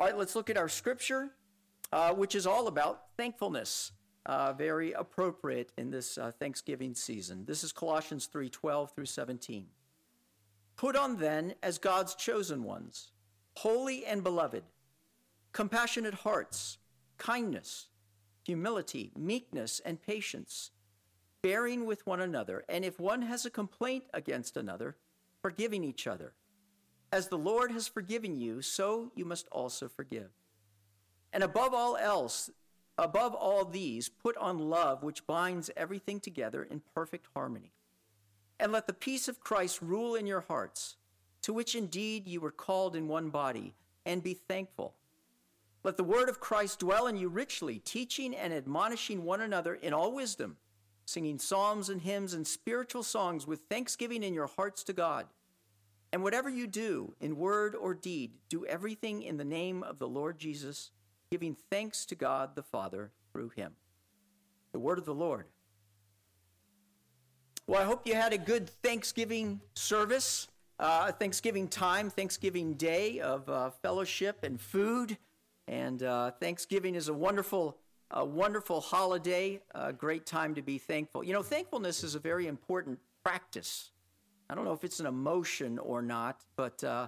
All right, let's look at our scripture, uh, which is all about thankfulness. Uh, very appropriate in this uh, Thanksgiving season. This is Colossians 3 12 through 17. Put on then as God's chosen ones, holy and beloved, compassionate hearts, kindness, humility, meekness, and patience, bearing with one another, and if one has a complaint against another, forgiving each other. As the Lord has forgiven you, so you must also forgive. And above all else, above all these, put on love, which binds everything together in perfect harmony. And let the peace of Christ rule in your hearts, to which indeed you were called in one body, and be thankful. Let the word of Christ dwell in you richly, teaching and admonishing one another in all wisdom, singing psalms and hymns and spiritual songs with thanksgiving in your hearts to God. And whatever you do, in word or deed, do everything in the name of the Lord Jesus, giving thanks to God the Father through him. The word of the Lord. Well, I hope you had a good Thanksgiving service, uh, Thanksgiving time, Thanksgiving day of uh, fellowship and food. And uh, Thanksgiving is a wonderful, a wonderful holiday, a great time to be thankful. You know, thankfulness is a very important practice I don't know if it's an emotion or not, but uh,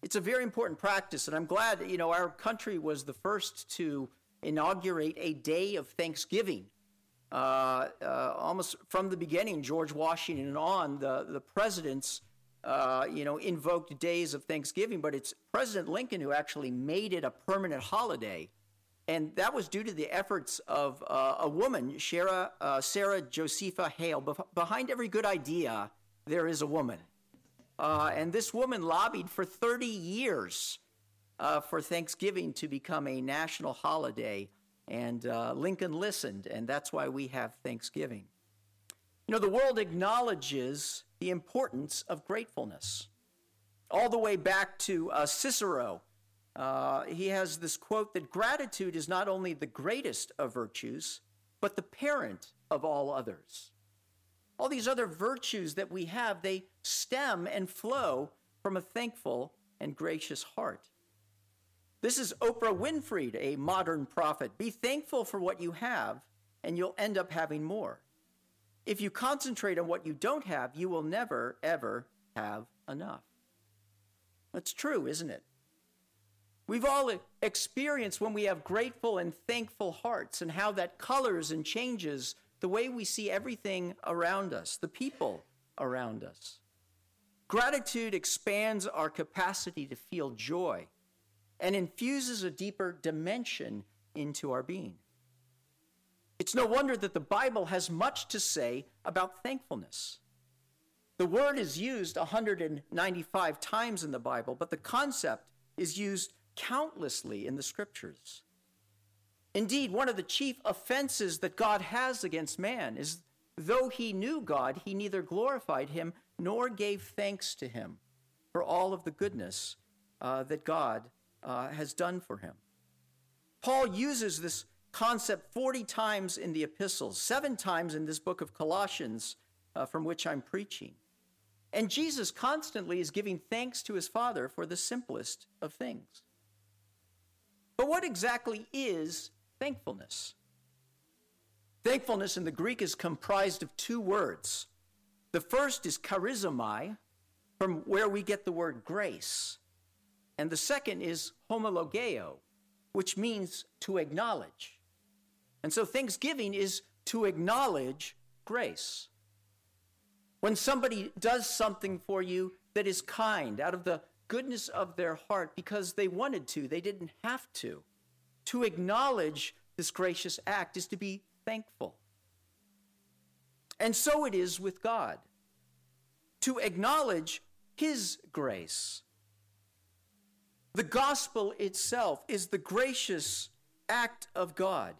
it's a very important practice. And I'm glad that, you know, our country was the first to inaugurate a day of Thanksgiving. Uh, uh, almost from the beginning, George Washington on, the, the presidents, uh, you know, invoked days of Thanksgiving, but it's President Lincoln who actually made it a permanent holiday. And that was due to the efforts of uh, a woman, Sarah, uh, Sarah Josepha Hale. behind every good idea, there is a woman. Uh, and this woman lobbied for 30 years uh, for Thanksgiving to become a national holiday. And uh, Lincoln listened, and that's why we have Thanksgiving. You know, the world acknowledges the importance of gratefulness. All the way back to uh, Cicero, uh, he has this quote that gratitude is not only the greatest of virtues, but the parent of all others. All these other virtues that we have, they stem and flow from a thankful and gracious heart. This is Oprah Winfrey, a modern prophet. Be thankful for what you have, and you'll end up having more. If you concentrate on what you don't have, you will never, ever have enough. That's true, isn't it? We've all experienced when we have grateful and thankful hearts and how that colors and changes the way we see everything around us, the people around us. Gratitude expands our capacity to feel joy and infuses a deeper dimension into our being. It's no wonder that the Bible has much to say about thankfulness. The word is used 195 times in the Bible, but the concept is used countlessly in the scriptures. Indeed, one of the chief offenses that God has against man is though he knew God, he neither glorified him nor gave thanks to him for all of the goodness uh, that God uh, has done for him. Paul uses this concept 40 times in the epistles, seven times in this book of Colossians, uh, from which I'm preaching. And Jesus constantly is giving thanks to his Father for the simplest of things. But what exactly is thankfulness. Thankfulness in the Greek is comprised of two words. The first is charizomai, from where we get the word grace. And the second is homologeo, which means to acknowledge. And so thanksgiving is to acknowledge grace. When somebody does something for you that is kind out of the goodness of their heart because they wanted to, they didn't have to to acknowledge this gracious act is to be thankful. And so it is with God to acknowledge His grace. The gospel itself is the gracious act of God.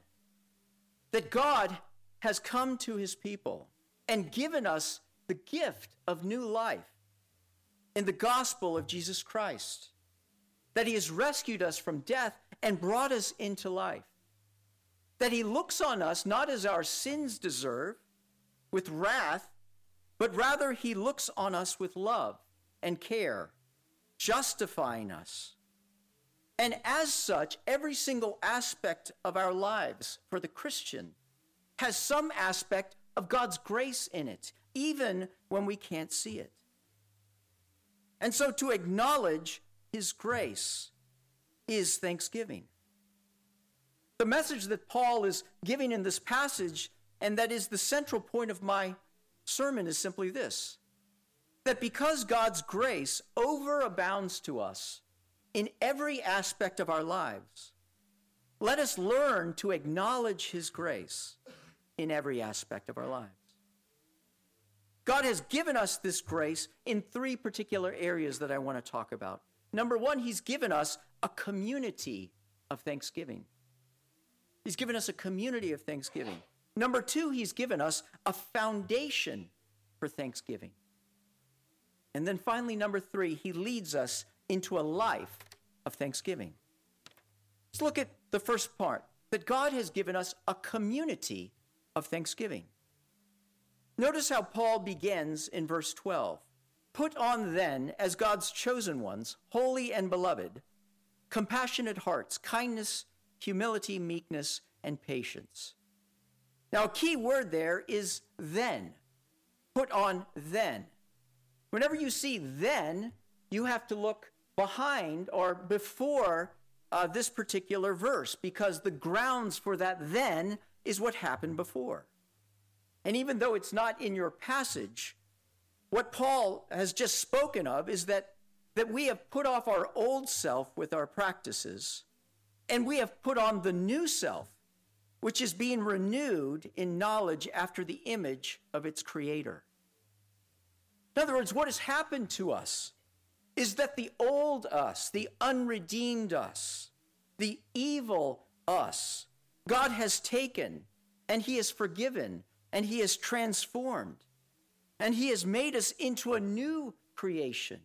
That God has come to His people and given us the gift of new life in the gospel of Jesus Christ. That He has rescued us from death and brought us into life. That he looks on us not as our sins deserve, with wrath, but rather he looks on us with love and care, justifying us. And as such, every single aspect of our lives for the Christian has some aspect of God's grace in it, even when we can't see it. And so to acknowledge his grace is thanksgiving. The message that Paul is giving in this passage, and that is the central point of my sermon, is simply this that because God's grace overabounds to us in every aspect of our lives, let us learn to acknowledge his grace in every aspect of our lives. God has given us this grace in three particular areas that I want to talk about. Number one, He's given us a community of thanksgiving. He's given us a community of thanksgiving. Number two, He's given us a foundation for thanksgiving. And then finally, number three, He leads us into a life of thanksgiving. Let's look at the first part that God has given us a community of thanksgiving. Notice how Paul begins in verse 12. Put on then, as God's chosen ones, holy and beloved, compassionate hearts, kindness, humility, meekness, and patience. Now, a key word there is then. Put on then. Whenever you see then, you have to look behind or before uh, this particular verse because the grounds for that then is what happened before. And even though it's not in your passage, what Paul has just spoken of is that, that we have put off our old self with our practices, and we have put on the new self, which is being renewed in knowledge after the image of its creator. In other words, what has happened to us is that the old us, the unredeemed us, the evil us, God has taken and he has forgiven and he has transformed and he has made us into a new creation.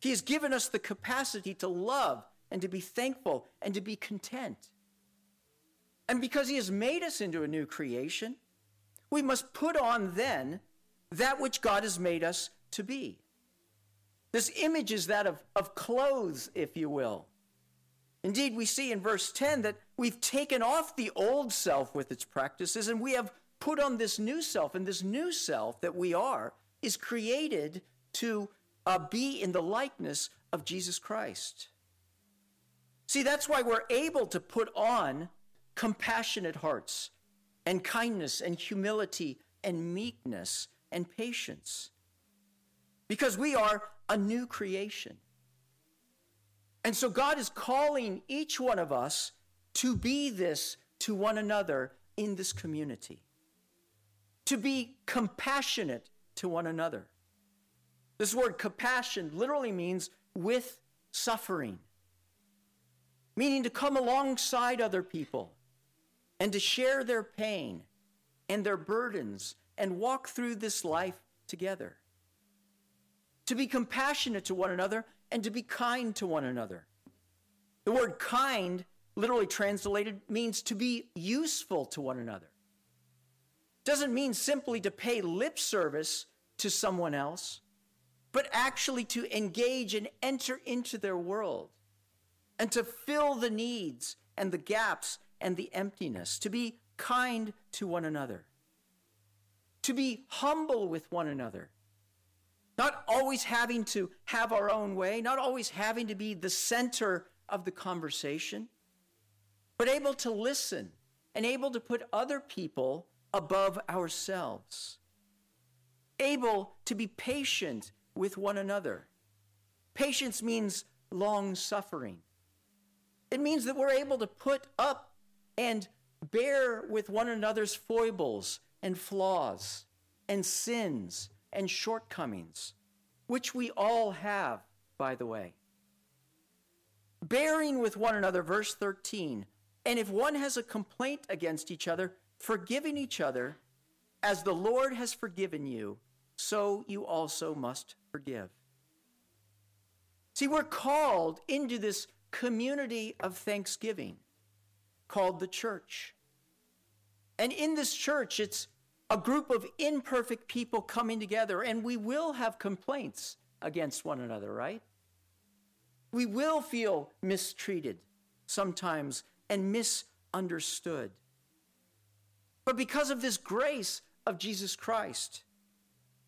He has given us the capacity to love and to be thankful and to be content. And because he has made us into a new creation, we must put on then that which God has made us to be. This image is that of, of clothes, if you will. Indeed, we see in verse 10 that we've taken off the old self with its practices and we have put on this new self. And this new self that we are is created to uh, be in the likeness of Jesus Christ. See, that's why we're able to put on compassionate hearts and kindness and humility and meekness and patience. Because we are a new creation. And so God is calling each one of us to be this to one another in this community, to be compassionate to one another. This word compassion literally means with suffering, meaning to come alongside other people and to share their pain and their burdens and walk through this life together to be compassionate to one another, and to be kind to one another. The word kind, literally translated, means to be useful to one another. Doesn't mean simply to pay lip service to someone else, but actually to engage and enter into their world and to fill the needs and the gaps and the emptiness, to be kind to one another, to be humble with one another. Not always having to have our own way, not always having to be the center of the conversation, but able to listen and able to put other people above ourselves, able to be patient with one another. Patience means long suffering. It means that we're able to put up and bear with one another's foibles and flaws and sins and shortcomings, which we all have, by the way. Bearing with one another, verse 13. And if one has a complaint against each other, forgiving each other, as the Lord has forgiven you, so you also must forgive. See, we're called into this community of thanksgiving called the church. And in this church, it's a group of imperfect people coming together, and we will have complaints against one another, right? We will feel mistreated sometimes and misunderstood. But because of this grace of Jesus Christ,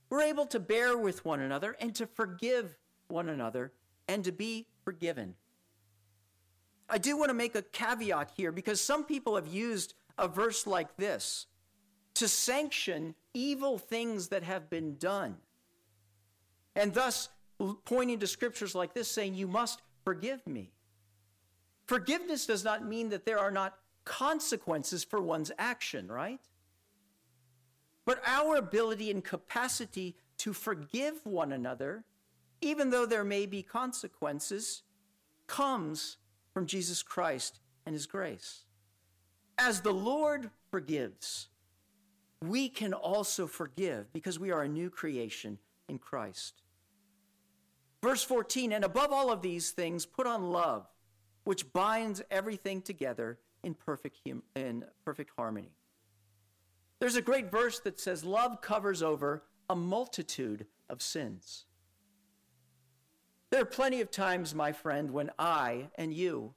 we're able to bear with one another and to forgive one another and to be forgiven. I do want to make a caveat here because some people have used a verse like this to sanction evil things that have been done. And thus pointing to scriptures like this saying, You must forgive me. Forgiveness does not mean that there are not consequences for one's action, right? But our ability and capacity to forgive one another, even though there may be consequences, comes from Jesus Christ and his grace. As the Lord forgives, we can also forgive because we are a new creation in Christ. Verse 14, and above all of these things, put on love, which binds everything together in perfect, hum- in perfect harmony. There's a great verse that says, Love covers over a multitude of sins. There are plenty of times, my friend, when I and you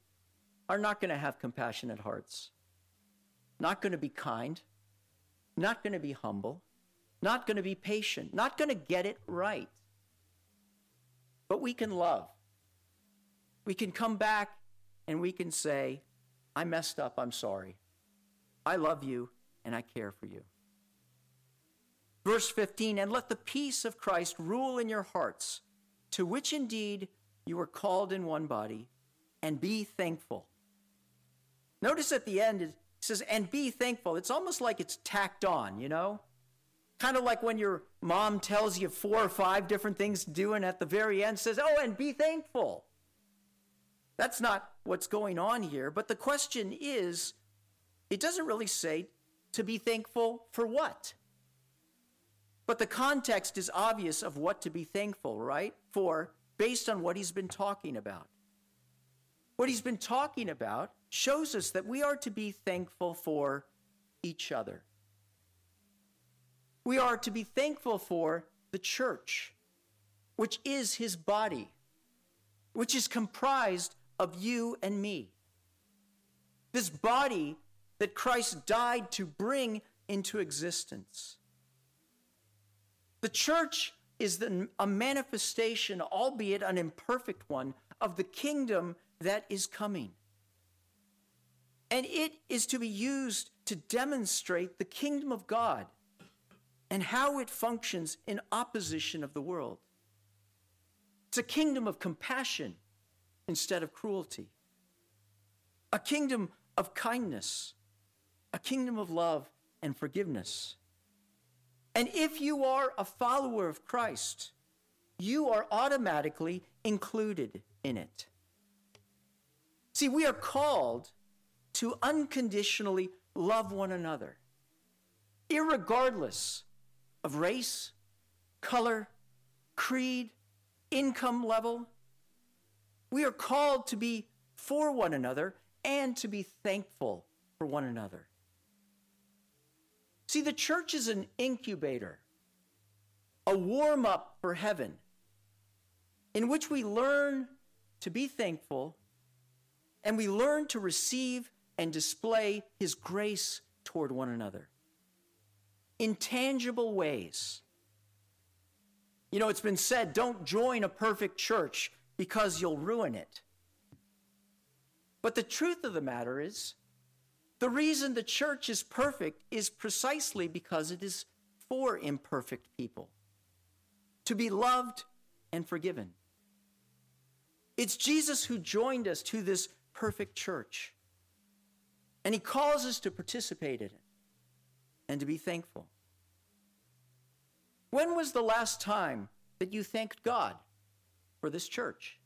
are not going to have compassionate hearts, not going to be kind, not going to be humble, not going to be patient, not going to get it right. But we can love. We can come back and we can say, I messed up, I'm sorry. I love you and I care for you. Verse 15, and let the peace of Christ rule in your hearts, to which indeed you were called in one body, and be thankful. Notice at the end it says, and be thankful. It's almost like it's tacked on, you know? Kind of like when your mom tells you four or five different things to do, and at the very end says, oh, and be thankful. That's not what's going on here. But the question is, it doesn't really say to be thankful for what? But the context is obvious of what to be thankful, right? For based on what he's been talking about. What he's been talking about shows us that we are to be thankful for each other. We are to be thankful for the church, which is his body, which is comprised of you and me. This body that Christ died to bring into existence. The church is the, a manifestation, albeit an imperfect one, of the kingdom that is coming. And it is to be used to demonstrate the kingdom of God and how it functions in opposition of the world. It's a kingdom of compassion instead of cruelty, a kingdom of kindness, a kingdom of love and forgiveness. And if you are a follower of Christ, you are automatically included in it. See, we are called to unconditionally love one another, irregardless of race, color, creed, income level. We are called to be for one another and to be thankful for one another. See, the church is an incubator, a warm up for heaven, in which we learn to be thankful and we learn to receive and display His grace toward one another in tangible ways. You know, it's been said don't join a perfect church because you'll ruin it. But the truth of the matter is, the reason the church is perfect is precisely because it is for imperfect people to be loved and forgiven. It's Jesus who joined us to this perfect church. And he calls us to participate in it and to be thankful. When was the last time that you thanked God for this church?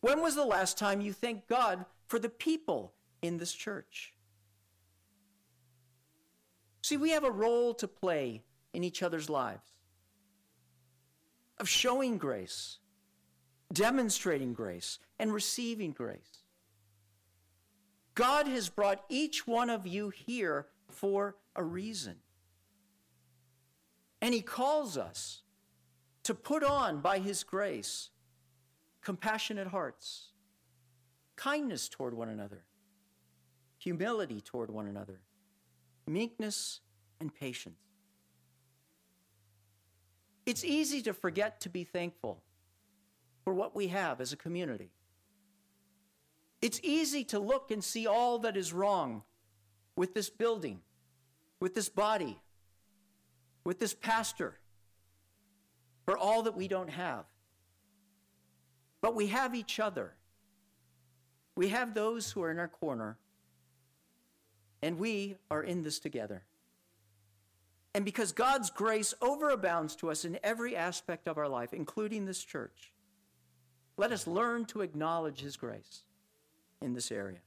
When was the last time you thanked God for the people in this church. See, we have a role to play in each other's lives of showing grace, demonstrating grace, and receiving grace. God has brought each one of you here for a reason. And He calls us to put on, by His grace, compassionate hearts, kindness toward one another, humility toward one another, meekness, and patience. It's easy to forget to be thankful for what we have as a community. It's easy to look and see all that is wrong with this building, with this body, with this pastor, for all that we don't have. But we have each other. We have those who are in our corner, and we are in this together. And because God's grace overabounds to us in every aspect of our life, including this church, let us learn to acknowledge His grace in this area.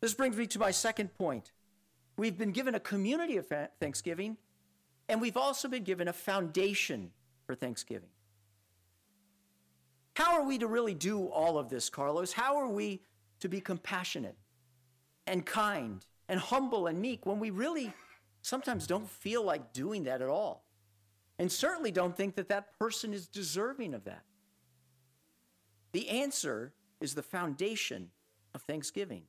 This brings me to my second point. We've been given a community of thanksgiving, and we've also been given a foundation for thanksgiving. How are we to really do all of this, Carlos? How are we to be compassionate and kind and humble and meek when we really sometimes don't feel like doing that at all? And certainly don't think that that person is deserving of that. The answer is the foundation of thanksgiving.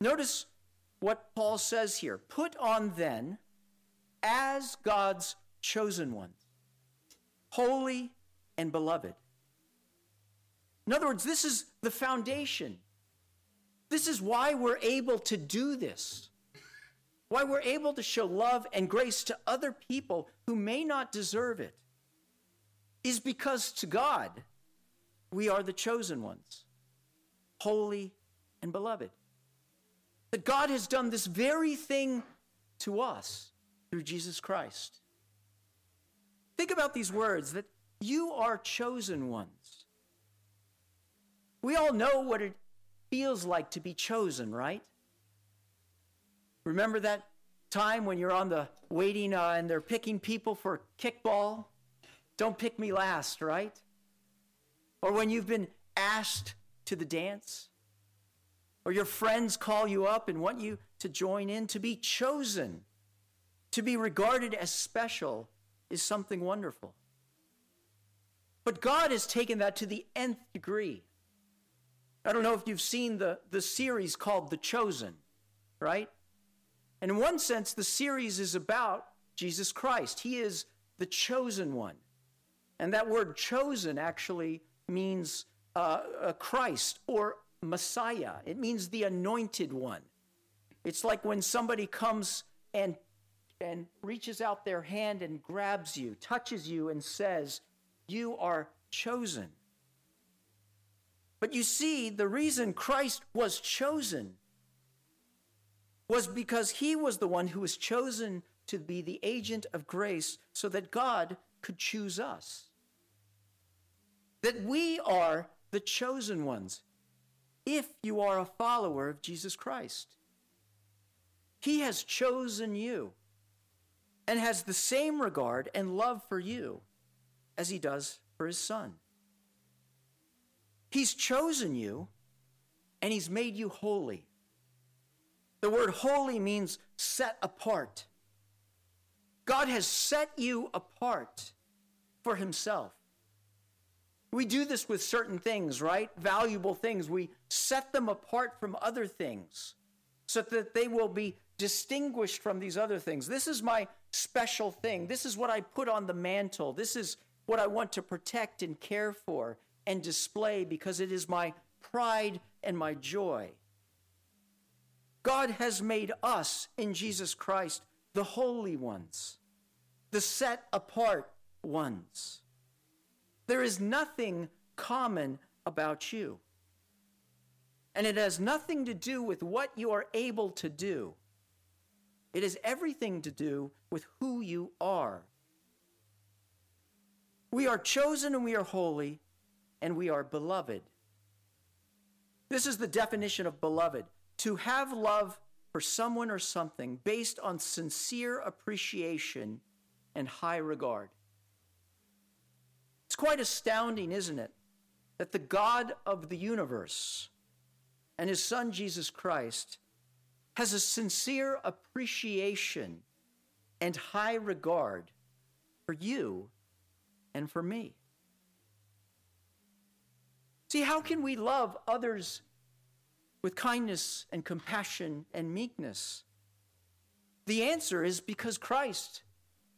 Notice what Paul says here put on then as God's chosen ones, holy and beloved. In other words, this is the foundation. This is why we're able to do this. Why we're able to show love and grace to other people who may not deserve it is because to God, we are the chosen ones, holy and beloved. That God has done this very thing to us through Jesus Christ. Think about these words that you are chosen ones. We all know what it feels like to be chosen, right? Remember that time when you're on the waiting uh, and they're picking people for kickball? Don't pick me last, right? Or when you've been asked to the dance? Or your friends call you up and want you to join in? To be chosen, to be regarded as special, is something wonderful. But God has taken that to the nth degree. I don't know if you've seen the, the series called The Chosen, right? And in one sense, the series is about Jesus Christ. He is the chosen one. And that word chosen actually means uh, Christ or Messiah, it means the anointed one. It's like when somebody comes and, and reaches out their hand and grabs you, touches you, and says, You are chosen. But you see, the reason Christ was chosen was because he was the one who was chosen to be the agent of grace so that God could choose us. That we are the chosen ones if you are a follower of Jesus Christ. He has chosen you and has the same regard and love for you as he does for his son. He's chosen you and he's made you holy. The word holy means set apart. God has set you apart for himself. We do this with certain things, right? Valuable things. We set them apart from other things so that they will be distinguished from these other things. This is my special thing. This is what I put on the mantle. This is what I want to protect and care for and display because it is my pride and my joy. God has made us in Jesus Christ the holy ones, the set apart ones. There is nothing common about you. And it has nothing to do with what you are able to do. It has everything to do with who you are. We are chosen and we are holy and we are beloved. This is the definition of beloved to have love for someone or something based on sincere appreciation and high regard. It's quite astounding, isn't it, that the God of the universe and his son Jesus Christ has a sincere appreciation and high regard for you and for me. See, how can we love others with kindness and compassion and meekness? The answer is because Christ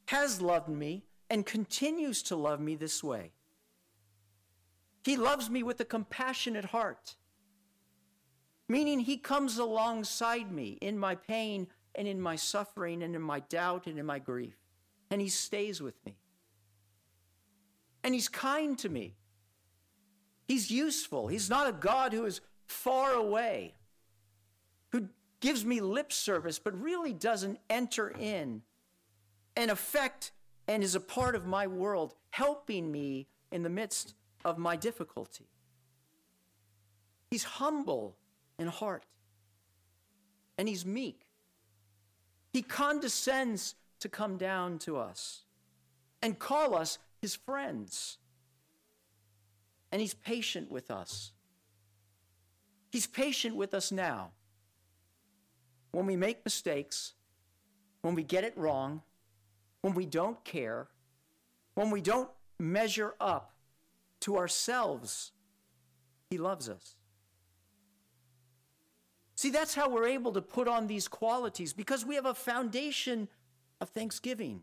has loved me and continues to love me this way. He loves me with a compassionate heart, meaning He comes alongside me in my pain and in my suffering and in my doubt and in my grief, and He stays with me. And He's kind to me. He's useful. He's not a God who is far away, who gives me lip service, but really doesn't enter in and affect and is a part of my world, helping me in the midst of my difficulty. He's humble in heart, and he's meek. He condescends to come down to us and call us his friends. And he's patient with us. He's patient with us now. When we make mistakes, when we get it wrong, when we don't care, when we don't measure up to ourselves, He loves us. See, that's how we're able to put on these qualities because we have a foundation of thanksgiving,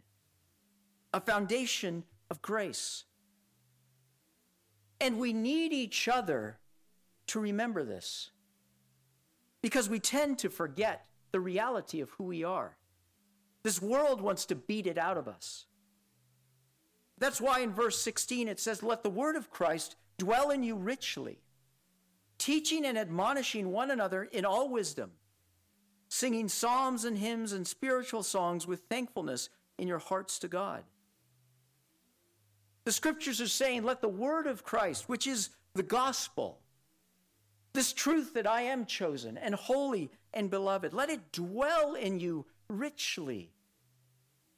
a foundation of grace. And we need each other to remember this because we tend to forget the reality of who we are. This world wants to beat it out of us. That's why in verse 16 it says, Let the word of Christ dwell in you richly, teaching and admonishing one another in all wisdom, singing psalms and hymns and spiritual songs with thankfulness in your hearts to God. The scriptures are saying, Let the word of Christ, which is the gospel, this truth that I am chosen and holy and beloved, let it dwell in you richly.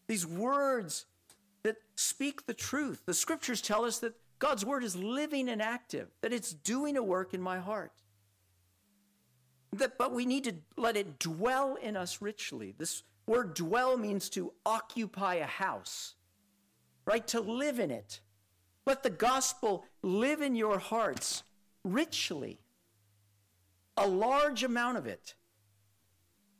These words that speak the truth. The scriptures tell us that God's word is living and active, that it's doing a work in my heart. That, but we need to let it dwell in us richly. This word dwell means to occupy a house, right? To live in it. Let the gospel live in your hearts richly a large amount of it,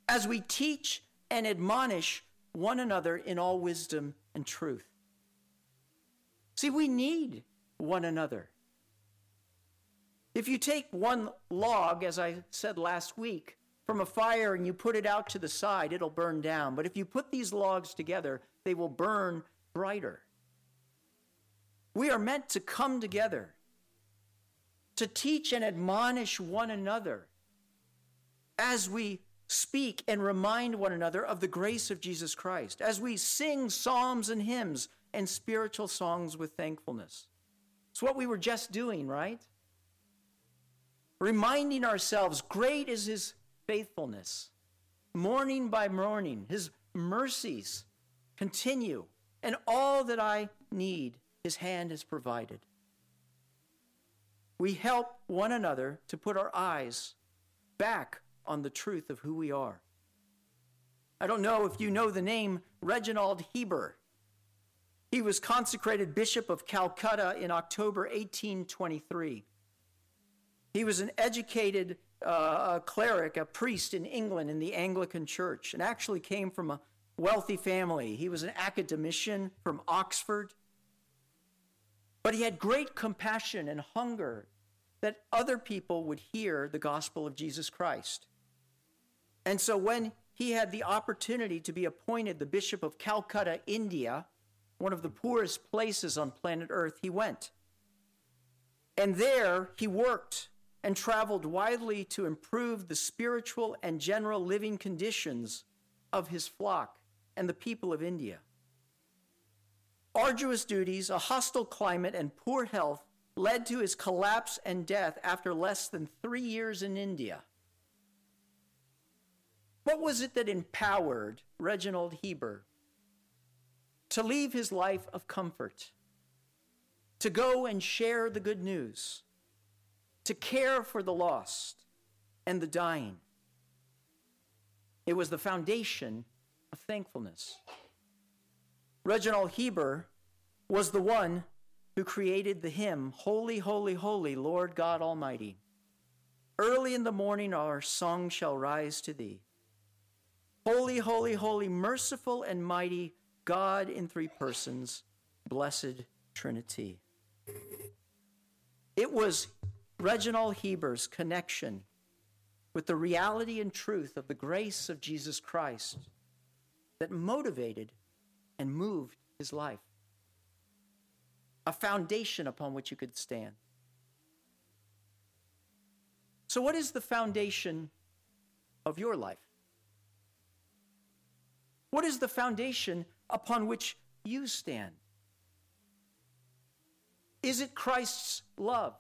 as we teach and admonish one another in all wisdom and truth. See, we need one another. If you take one log, as I said last week, from a fire and you put it out to the side, it'll burn down. But if you put these logs together, they will burn brighter. We are meant to come together to teach and admonish one another as we speak and remind one another of the grace of Jesus Christ, as we sing psalms and hymns and spiritual songs with thankfulness. It's what we were just doing, right? Reminding ourselves, great is his faithfulness. Morning by morning, his mercies continue, and all that I need, his hand has provided we help one another to put our eyes back on the truth of who we are. I don't know if you know the name Reginald Heber. He was consecrated Bishop of Calcutta in October 1823. He was an educated uh, a cleric, a priest in England in the Anglican Church, and actually came from a wealthy family. He was an academician from Oxford. But he had great compassion and hunger that other people would hear the gospel of Jesus Christ. And so when he had the opportunity to be appointed the Bishop of Calcutta, India, one of the poorest places on planet Earth, he went. And there he worked and traveled widely to improve the spiritual and general living conditions of his flock and the people of India. Arduous duties, a hostile climate, and poor health led to his collapse and death after less than three years in India. What was it that empowered Reginald Heber to leave his life of comfort, to go and share the good news, to care for the lost and the dying? It was the foundation of thankfulness. Reginald Heber was the one who created the hymn, Holy, Holy, Holy, Lord God Almighty. Early in the morning our song shall rise to thee. Holy, holy, holy, merciful and mighty, God in three persons, blessed Trinity. It was Reginald Heber's connection with the reality and truth of the grace of Jesus Christ that motivated and moved his life. A foundation upon which you could stand. So, what is the foundation of your life? What is the foundation upon which you stand? Is it Christ's love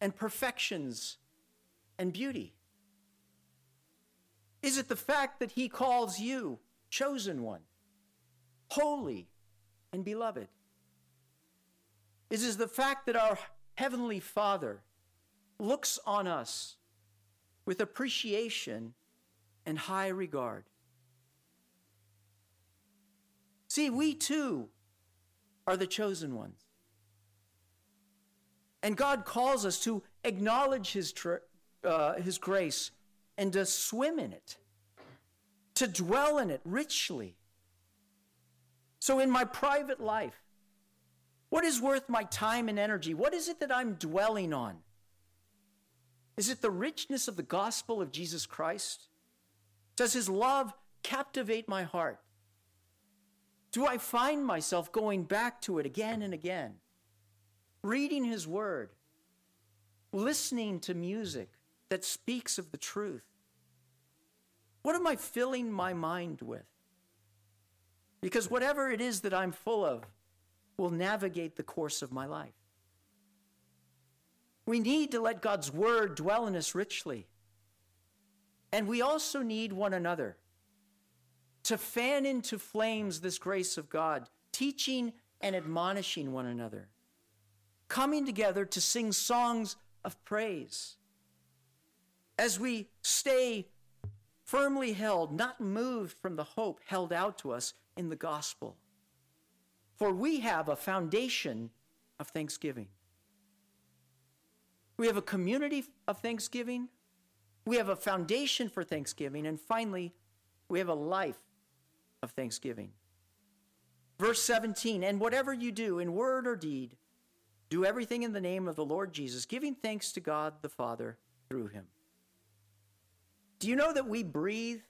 and perfections and beauty? Is it the fact that he calls you chosen one, holy and beloved? Is it the fact that our Heavenly Father looks on us with appreciation and high regard? See, we too are the chosen ones. And God calls us to acknowledge His, tr- uh, his grace and to swim in it, to dwell in it richly. So, in my private life, what is worth my time and energy? What is it that I'm dwelling on? Is it the richness of the gospel of Jesus Christ? Does his love captivate my heart? Do I find myself going back to it again and again? Reading his word, listening to music that speaks of the truth. What am I filling my mind with? Because whatever it is that I'm full of will navigate the course of my life. We need to let God's word dwell in us richly. And we also need one another to fan into flames this grace of God, teaching and admonishing one another, coming together to sing songs of praise. As we stay firmly held, not moved from the hope held out to us in the gospel. For we have a foundation of thanksgiving. We have a community of thanksgiving. We have a foundation for thanksgiving. And finally, we have a life of thanksgiving. Verse 17, and whatever you do in word or deed, do everything in the name of the Lord Jesus, giving thanks to God the Father through him. Do you know that we breathe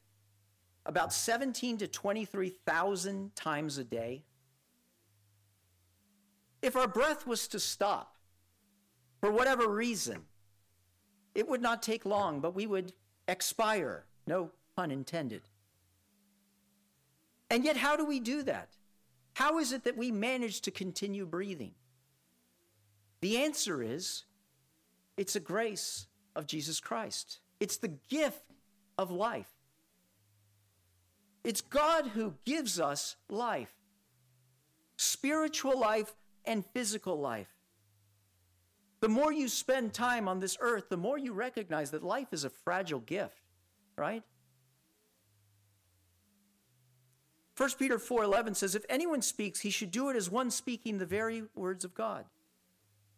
about 17 to 23,000 times a day? If our breath was to stop, for whatever reason, it would not take long, but we would expire. No pun intended. And yet, how do we do that? How is it that we manage to continue breathing? The answer is it's a grace of Jesus Christ, it's the gift of life. It's God who gives us life spiritual life and physical life. The more you spend time on this earth, the more you recognize that life is a fragile gift, right? 1 Peter 4:11 says if anyone speaks, he should do it as one speaking the very words of God.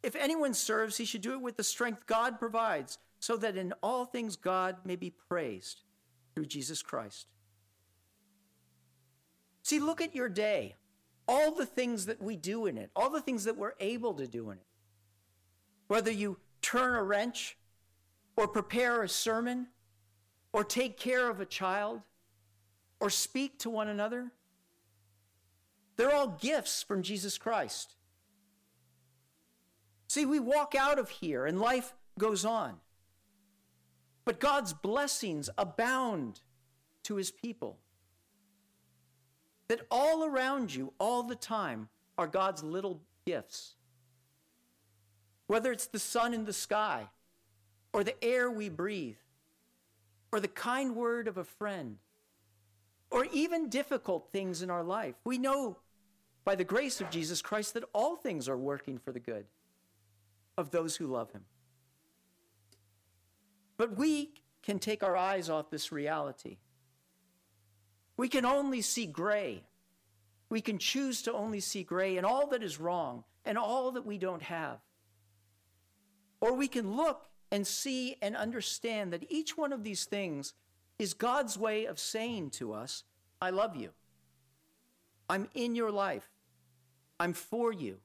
If anyone serves, he should do it with the strength God provides, so that in all things God may be praised through Jesus Christ. See, look at your day. All the things that we do in it, all the things that we're able to do in it. Whether you turn a wrench, or prepare a sermon, or take care of a child, or speak to one another, they're all gifts from Jesus Christ. See, we walk out of here and life goes on. But God's blessings abound to his people. That all around you, all the time, are God's little gifts whether it's the sun in the sky, or the air we breathe, or the kind word of a friend, or even difficult things in our life. We know by the grace of Jesus Christ that all things are working for the good of those who love him. But we can take our eyes off this reality. We can only see gray We can choose to only see gray and all that is wrong and all that we don't have. Or we can look and see and understand that each one of these things is God's way of saying to us, I love you. I'm in your life. I'm for you.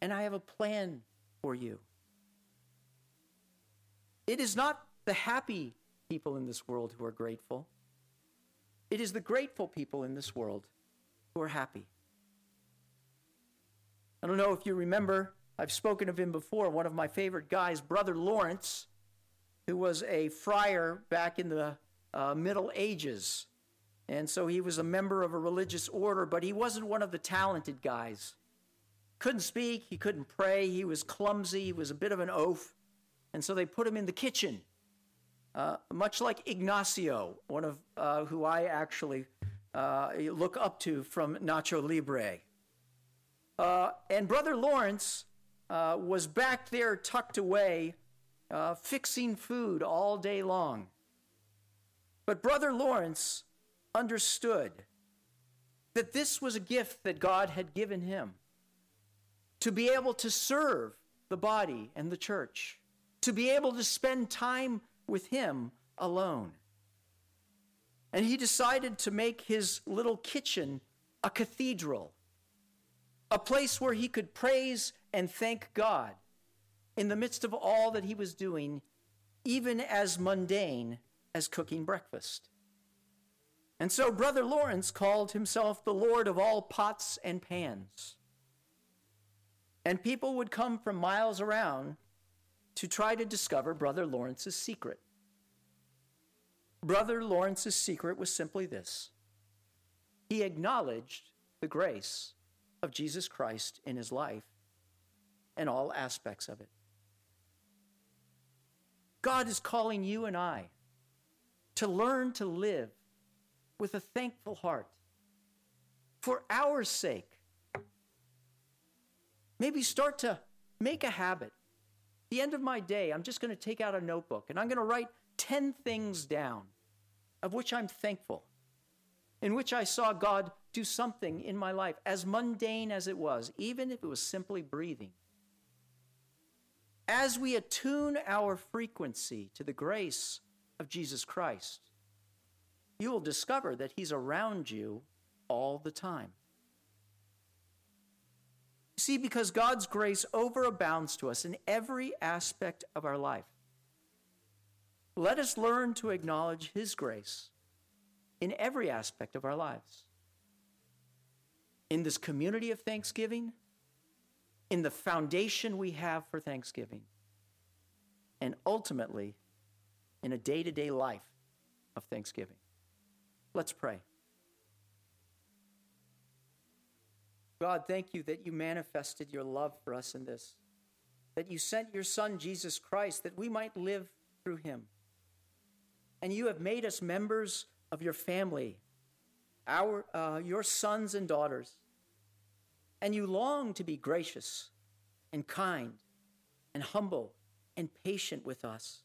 And I have a plan for you. It is not the happy people in this world who are grateful. It is the grateful people in this world who are happy. I don't know if you remember, I've spoken of him before, one of my favorite guys, Brother Lawrence, who was a friar back in the uh, Middle Ages. And so he was a member of a religious order, but he wasn't one of the talented guys. Couldn't speak, he couldn't pray, he was clumsy, he was a bit of an oaf. And so they put him in the kitchen, uh, much like Ignacio, one of uh, who I actually uh, look up to from Nacho Libre. Uh, and Brother Lawrence uh, was back there tucked away, fixing food all day long. But Brother Lawrence understood that this was a gift that God had given him to be able to serve the body and the church, to be able to spend time with Him alone. And he decided to make his little kitchen a cathedral, a place where he could praise and thank God in the midst of all that he was doing, even as mundane as cooking breakfast. And so Brother Lawrence called himself the Lord of all pots and pans. And people would come from miles around to try to discover Brother Lawrence's secret. Brother Lawrence's secret was simply this he acknowledged the grace of Jesus Christ in his life and all aspects of it. God is calling you and I to learn to live with a thankful heart for our sake. Maybe start to make a habit. the end of my day, I'm just going to take out a notebook and I'm going to write 10 things down of which I'm thankful, in which I saw God do something in my life, as mundane as it was, even if it was simply breathing. As we attune our frequency to the grace of Jesus Christ, you will discover that He's around you all the time. See, because God's grace overabounds to us in every aspect of our life. Let us learn to acknowledge His grace in every aspect of our lives. In this community of thanksgiving, in the foundation we have for thanksgiving, and ultimately in a day to day life of thanksgiving. Let's pray. God, thank you that you manifested your love for us in this, that you sent your Son, Jesus Christ, that we might live through him and you have made us members of your family, our, uh, your sons and daughters. And you long to be gracious and kind and humble and patient with us.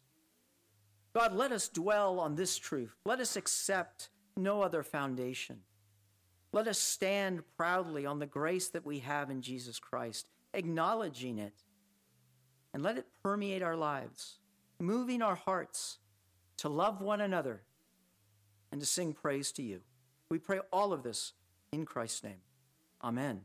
God, let us dwell on this truth. Let us accept no other foundation. Let us stand proudly on the grace that we have in Jesus Christ, acknowledging it, and let it permeate our lives, moving our hearts to love one another, and to sing praise to you. We pray all of this in Christ's name. Amen.